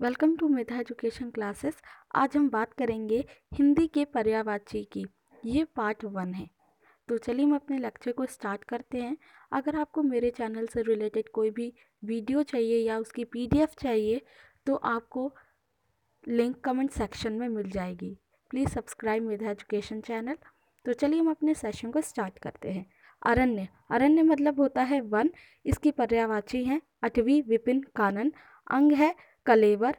Welcome to Medha education classes. आज हम बात करेंगे हिंदी के पर्यावाची की। ये पार्ट वन है। तो चलिए हम अपने लेक्चर को स्टार्ट करते हैं। अगर आपको मेरे चैनल से रिलेटेड कोई भी वीडियो चाहिए या उसकी पीडीएफ चाहिए तो आपको लिंक कमेंट सेक्शन में मिल जाएगी। Please subscribe Medha education channel. तो चलिए हम अपने सेशन को स्टार्ट करते हैं। अरण्य। अरण्य मतलब होता है वन। इसकी पर्यावाची है। अटवी विपिन कानन। अंग है कलेवर,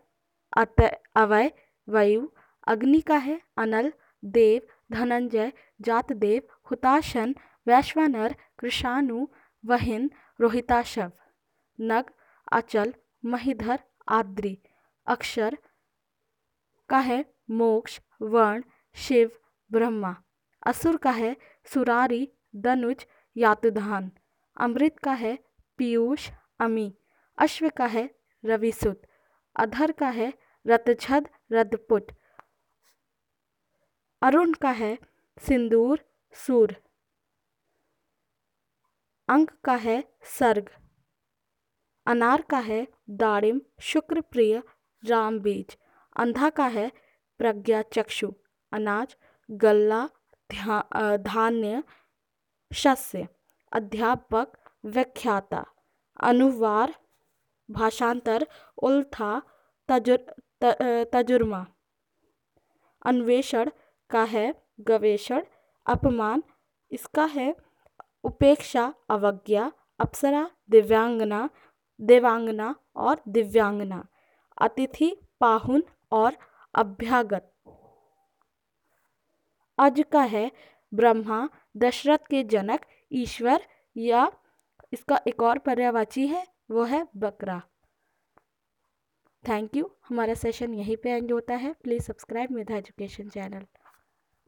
अत अवय, वायु, अग्नि का है, अनल, देव, धनंजय, जातदेव, हुताशन, वैश्वानर, कृषाणु, वहिन, रोहिताशव, नग, अचल, महिधर, आद्री, अक्षर का है, मोक्ष, वर्ण, शिव, ब्रह्मा, असुर का है, सुरारी दनुज यातुधान, अमृत का है, पीयूष, अमी, अश्व का है, रविसुत। अधर का है रतछद रदपुट अरुण का है सिंदूर, सूर। अंक का है सर्ग। अनार का है दाड़िम शुक्र प्रिय राम बीज अंधा का है प्रज्ञा चक्षु। अनाज, गल्ला धान्य, शस्य। अध्यापक, व्याख्याता। अनुवार भाषांतर उल्था तजुर त, तजुर्मा। अन्वेषण का है गवेषण अपमान इसका है उपेक्षा अवज्ञा अप्सरा दिव्यांगना देवांगना और दिव्यांगना अतिथि पाहुन और अभ्यागत। अज का है ब्रह्मा दशरथ के जनक ईश्वर या इसका एक और पर्यावाची है? वो है बकरा। थैंक यू हमारा सेशन यहीं पे एंड होता है। Please subscribe Medha education channel